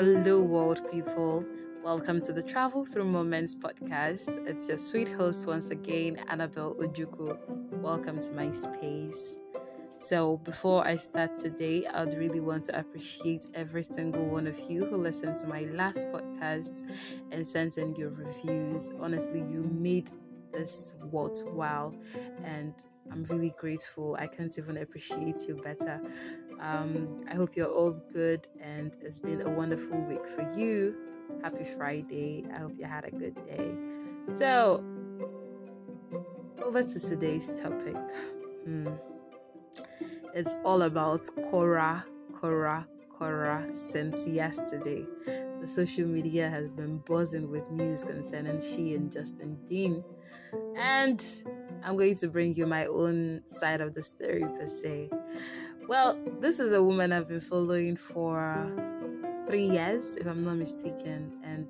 Hello, world people. Welcome to the Travel Through Moments podcast. It's your sweet host once again, Annabelle Ojuku. Welcome to my space. So, before I start today, I'd really want to appreciate every single one of you who listened to my last podcast and sent in your reviews. Honestly, you made this worthwhile, and I'm really grateful. I can't even appreciate you better. Um, I hope you're all good and it's been a wonderful week for you. Happy Friday. I hope you had a good day. So, over to today's topic. Hmm. It's all about Korra, Korra, Korra since yesterday. The social media has been buzzing with news concerning she and Justin Dean. And I'm going to bring you my own side of the story per se. Well, this is a woman I've been following for three years, if I'm not mistaken, and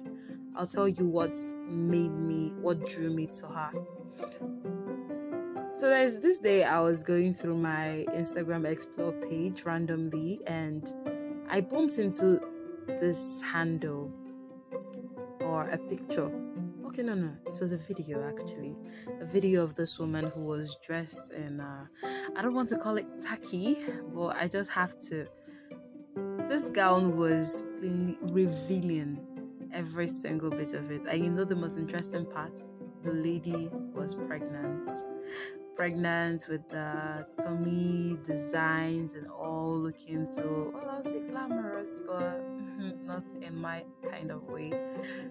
I'll tell you what's made me, what drew me to her. So there's this day I was going through my Instagram Explore page randomly, and I bumped into this handle or a picture okay no no. It was a video actually. A video of this woman who was dressed in uh, i don't want to call it tacky but i just have to this gown was plainly revealing every single bit of it. And you know the most interesting part? The lady was pregnant. Pregnant with the tummy designs and all looking so well i'll say glamorous but Mm, not in my kind of way.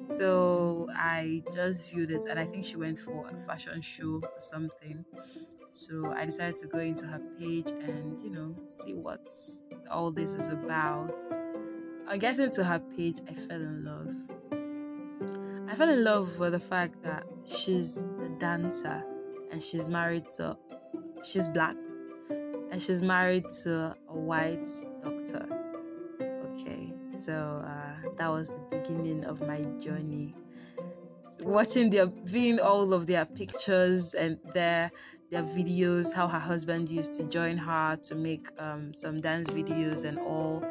So I just viewed it and I think she went for a fashion show or something. So I decided to go into her page and you know see what all this is about. On getting to her page, I fell in love. I fell in love with the fact that she's a dancer and she's married to she's black and she's married to a white doctor. Okay. So uh, that was the beginning of my journey. Watching their, viewing all of their pictures and their their videos, how her husband used to join her to make um, some dance videos and all.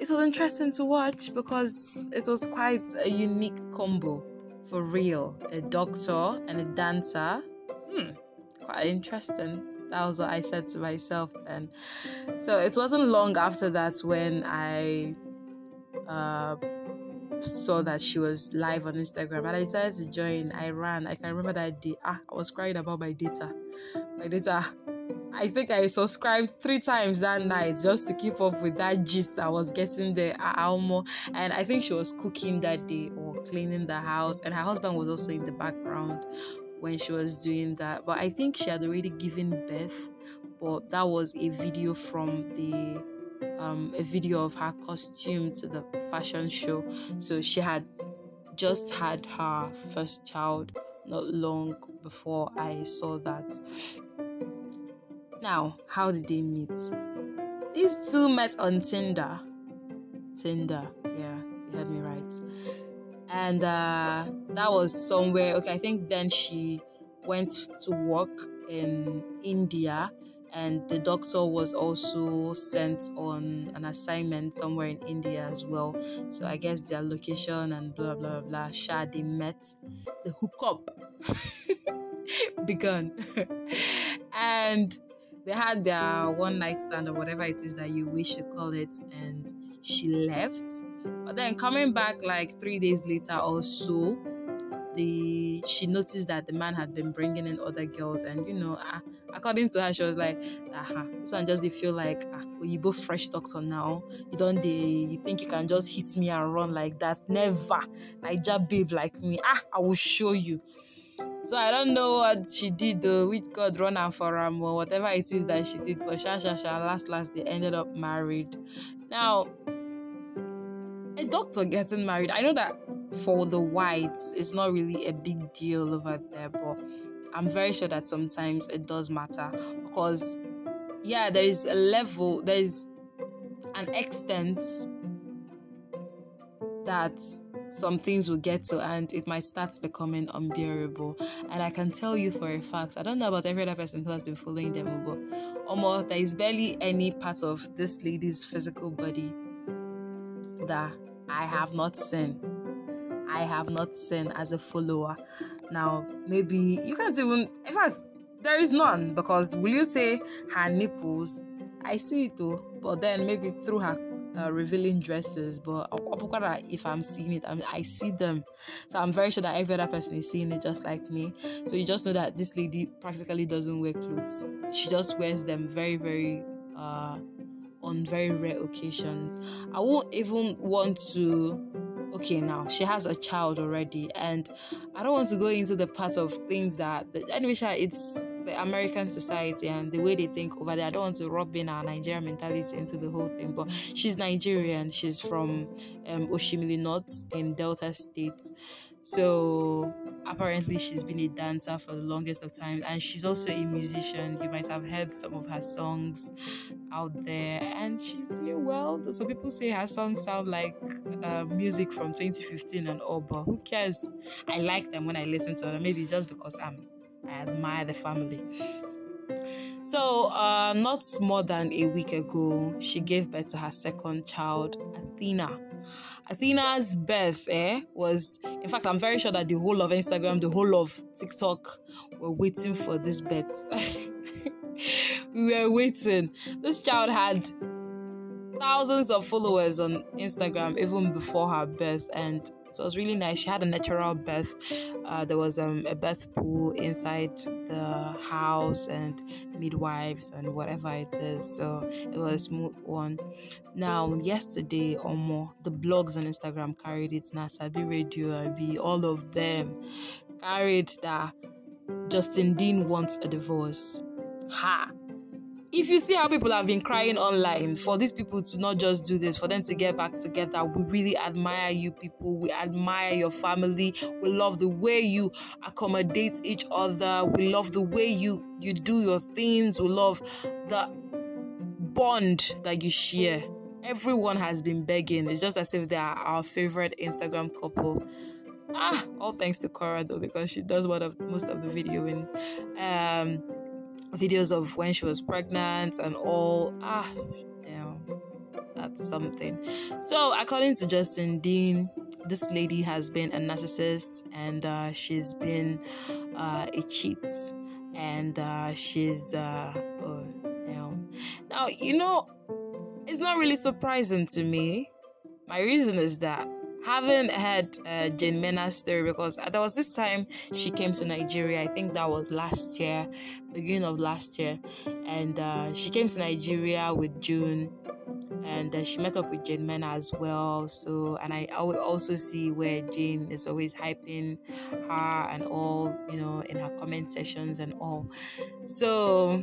It was interesting to watch because it was quite a unique combo for real. A doctor and a dancer. Hmm, quite interesting that was what I said to myself then. So it wasn't long after that when I uh, saw that she was live on Instagram and I decided to join. I ran. I can remember that day. Ah, I was crying about my data. My data. I think I subscribed three times that night just to keep up with that gist I was getting there at Almo. And I think she was cooking that day or cleaning the house. And her husband was also in the background when she was doing that. But I think she had already given birth. But that was a video from the um, a video of her costume to the fashion show. So she had just had her first child not long before I saw that. Now, how did they meet? These two met on Tinder. Tinder, yeah, you heard me right. And uh, that was somewhere, okay, I think then she went to work in India and the doctor was also sent on an assignment somewhere in India as well. So I guess their location and blah blah blah. Sha they met, the hookup begun, and they had their one night stand or whatever it is that you wish to call it, and she left. But then coming back like three days later or so, the she noticed that the man had been bringing in other girls, and you know, uh, according to her, she was like, "Aha, one just they feel like ah, you both fresh on now. You don't they? You think you can just hit me and run like that? Never, Niger babe like me. Ah, I will show you." So I don't know what she did though, which God run her for him or whatever it is that she did. But sha sha sha, last last they ended up married. Now, a doctor getting married. I know that for the whites, it's not really a big deal over there, but I'm very sure that sometimes it does matter because, yeah, there is a level, there is an extent that some things will get to and it might start becoming unbearable. And I can tell you for a fact, I don't know about every other person who has been following them, but almost there is barely any part of this lady's physical body that I have not seen. I have not seen as a follower. Now, maybe you can't even, in fact, there is none because will you say her nipples? I see it too, but then maybe through her uh, revealing dresses, but if I'm seeing it, I'm, I see them. So I'm very sure that every other person is seeing it just like me. So you just know that this lady practically doesn't wear clothes. She just wears them very, very uh, on very rare occasions. I won't even want to okay now she has a child already and i don't want to go into the part of things that anyway it's the american society and the way they think over there. I don't want to rub in our nigerian mentality into the whole thing but she's nigerian. She's from um, oshimili north in delta state. So apparently she's been a dancer for the longest of time and she's also a musician. You might have heard some of her songs out there and she's doing well. Some people say her songs sound like uh, music from 2015 and all, but who cares? I like them when I listen to them. Maybe just because I'm I admire the family. So, uh, not more than a week ago, she gave birth to her second child, Athena. Athena's birth eh, was, in fact, I'm very sure that the whole of Instagram, the whole of TikTok were waiting for this birth. we were waiting. This child had thousands of followers on Instagram even before her birth, and so it was really nice. She had a natural birth. Uh, there was um, a birth pool inside the house and midwives and whatever it is. So it was a smooth one. Now, yesterday or more, the blogs on Instagram carried it. Nasabi Radio, be all of them carried that Justin Dean wants a divorce. Ha! if you see how people have been crying online for these people to not just do this, for them to get back together, we really admire you people. We admire your family. We love the way you accommodate each other. We love the way you you do your things. We love the bond that you share. Everyone has been begging. It's just as if they are our favorite Instagram couple. Ah, all thanks to Korra though, because she does of most of the videoing. Um videos of when she was pregnant and all. Ah, damn, that's something. So, according to Justin Dean, this lady has been a narcissist and uh, she's been uh, a cheat and uh, she's uh, oh damn. Now you know, it's not really surprising to me. My reason is that haven't heard uh, Jane Mena's story because there was this time she came to Nigeria. I think that was last year, beginning of last year, and uh, she came to Nigeria with June, and uh, she met up with Jane Mena as well. So, and I, I would also see where Jane is always hyping her and all, you know, in her comment sessions and all. So,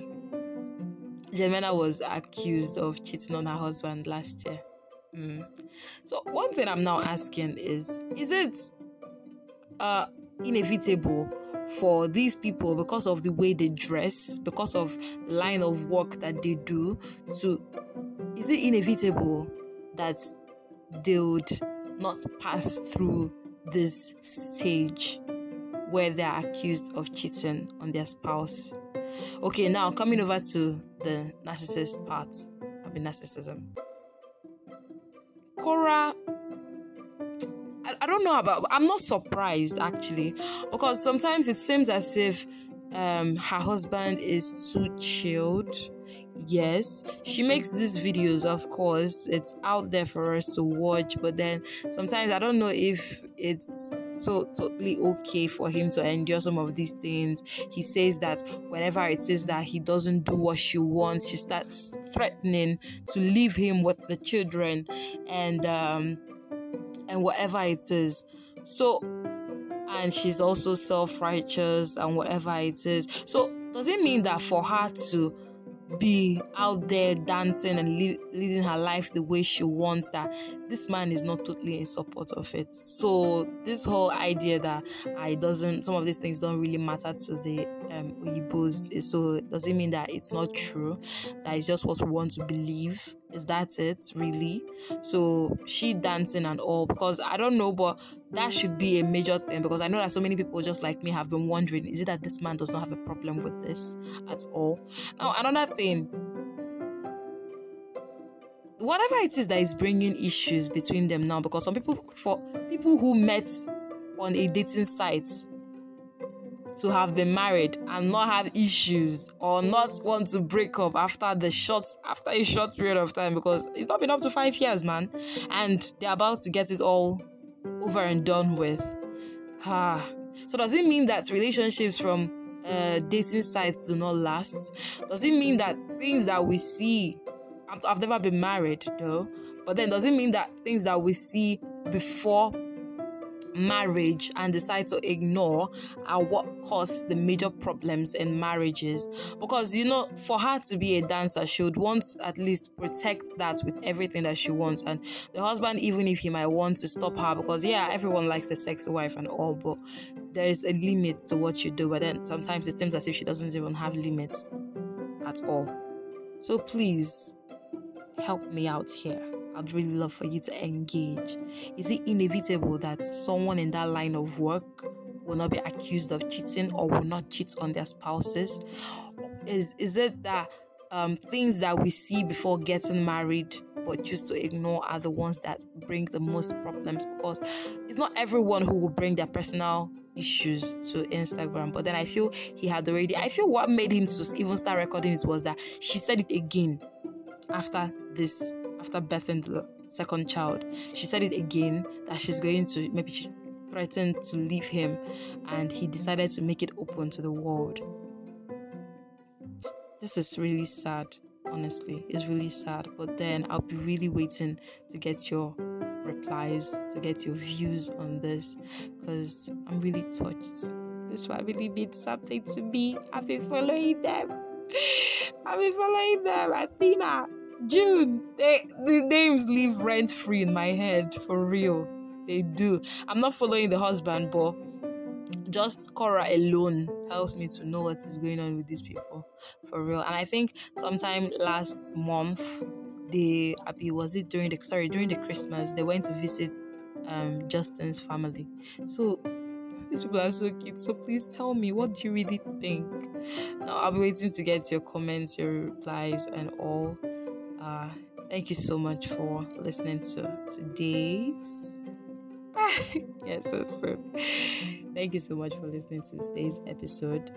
Jane Mena was accused of cheating on her husband last year. Mm. So one thing I'm now asking is: Is it uh inevitable for these people because of the way they dress, because of the line of work that they do? To is it inevitable that they would not pass through this stage where they are accused of cheating on their spouse? Okay, now coming over to the narcissist part. I mean narcissism. Korra I, don't know about I'm not surprised actually because sometimes it seems as if um her husband is too chilled yes she makes these videos of course. It's out there for us to watch but then sometimes i don't know if it's so totally okay for him to endure some of these things. He says that whenever it is that he doesn't do what she wants she starts threatening to leave him with the children and um and whatever it is. So and she's also self-righteous and whatever it is. So does it mean that for her to be out there dancing and li- leading her life the way she wants that this man is not totally in support of it. So this whole idea that I doesn't some of these things don't really matter to the um Oyibos so it mean that it's not true? That it's just what we want to believe? Is that it really? So she dancing and all because I don't know but that should be a major thing because I know that so many people just like me have been wondering is it that this man does not have a problem with this at all? Now, another thing whatever it is that is bringing issues between them now because some people for people who met on a dating site to have been married and not have issues or not want to break up after the short after a short period of time because it's not been up to five years man. And they're about to get it all over and done with. Ah. So does it mean that relationships from uh, dating sites do not last? Does it mean that things that we see I've, I've never been married though. But then does it mean that things that we see before marriage and decide to ignore are what cause the major problems in marriages. Because you know for her to be a dancer she would want at least protect that with everything that she wants. And the husband even if he might want to stop her because yeah everyone likes a sexy wife and all but there is a limit to what you do. But then sometimes it seems as if she doesn't even have limits at all. So please help me out here I'd really love for you to engage. Is it inevitable that someone in that line of work will not be accused of cheating or will not cheat on their spouses? Is is it that um, things that we see before getting married but choose to ignore are the ones that bring the most problems because it's not everyone who will bring their personal issues to Instagram. But then I feel he had already, I feel what made him to even start recording it was that she said it again after this after birthing the second child. She said it again that she's going to maybe she threatened to leave him, and he decided to make it open to the world. This is really sad, honestly. It's really sad. But then I'll be really waiting to get your replies, to get your views on this, because I'm really touched. This family means something to me. I've been following them. I've been following them. Athena, June, they, the names live rent free in my head for real. They do. I'm not following the husband, but just Korra alone helps me to know what is going on with these people for real. And I think sometime last month, they Abby was it during the sorry during the Christmas they went to visit um Justin's family. So these people are so cute. So please tell me what do you really think? Now I'll be waiting to get your comments, your replies, and all. Uh, thank you so much for listening to today's. yes, so soon. Thank you so much for listening to today's episode.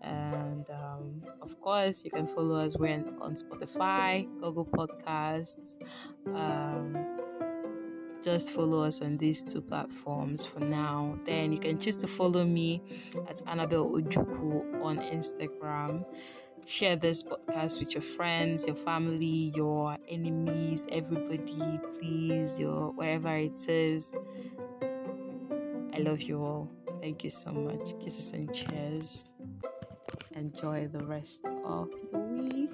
And um, of course, you can follow us. We're on Spotify, Google Podcasts. Um, just follow us on these two platforms for now. Then you can choose to follow me at Annabelle Ojuku on Instagram share this podcast with your friends, your family, your enemies, everybody, please, your whatever it is. I love you all. Thank you so much. Kisses and cheers. Enjoy the rest of your week.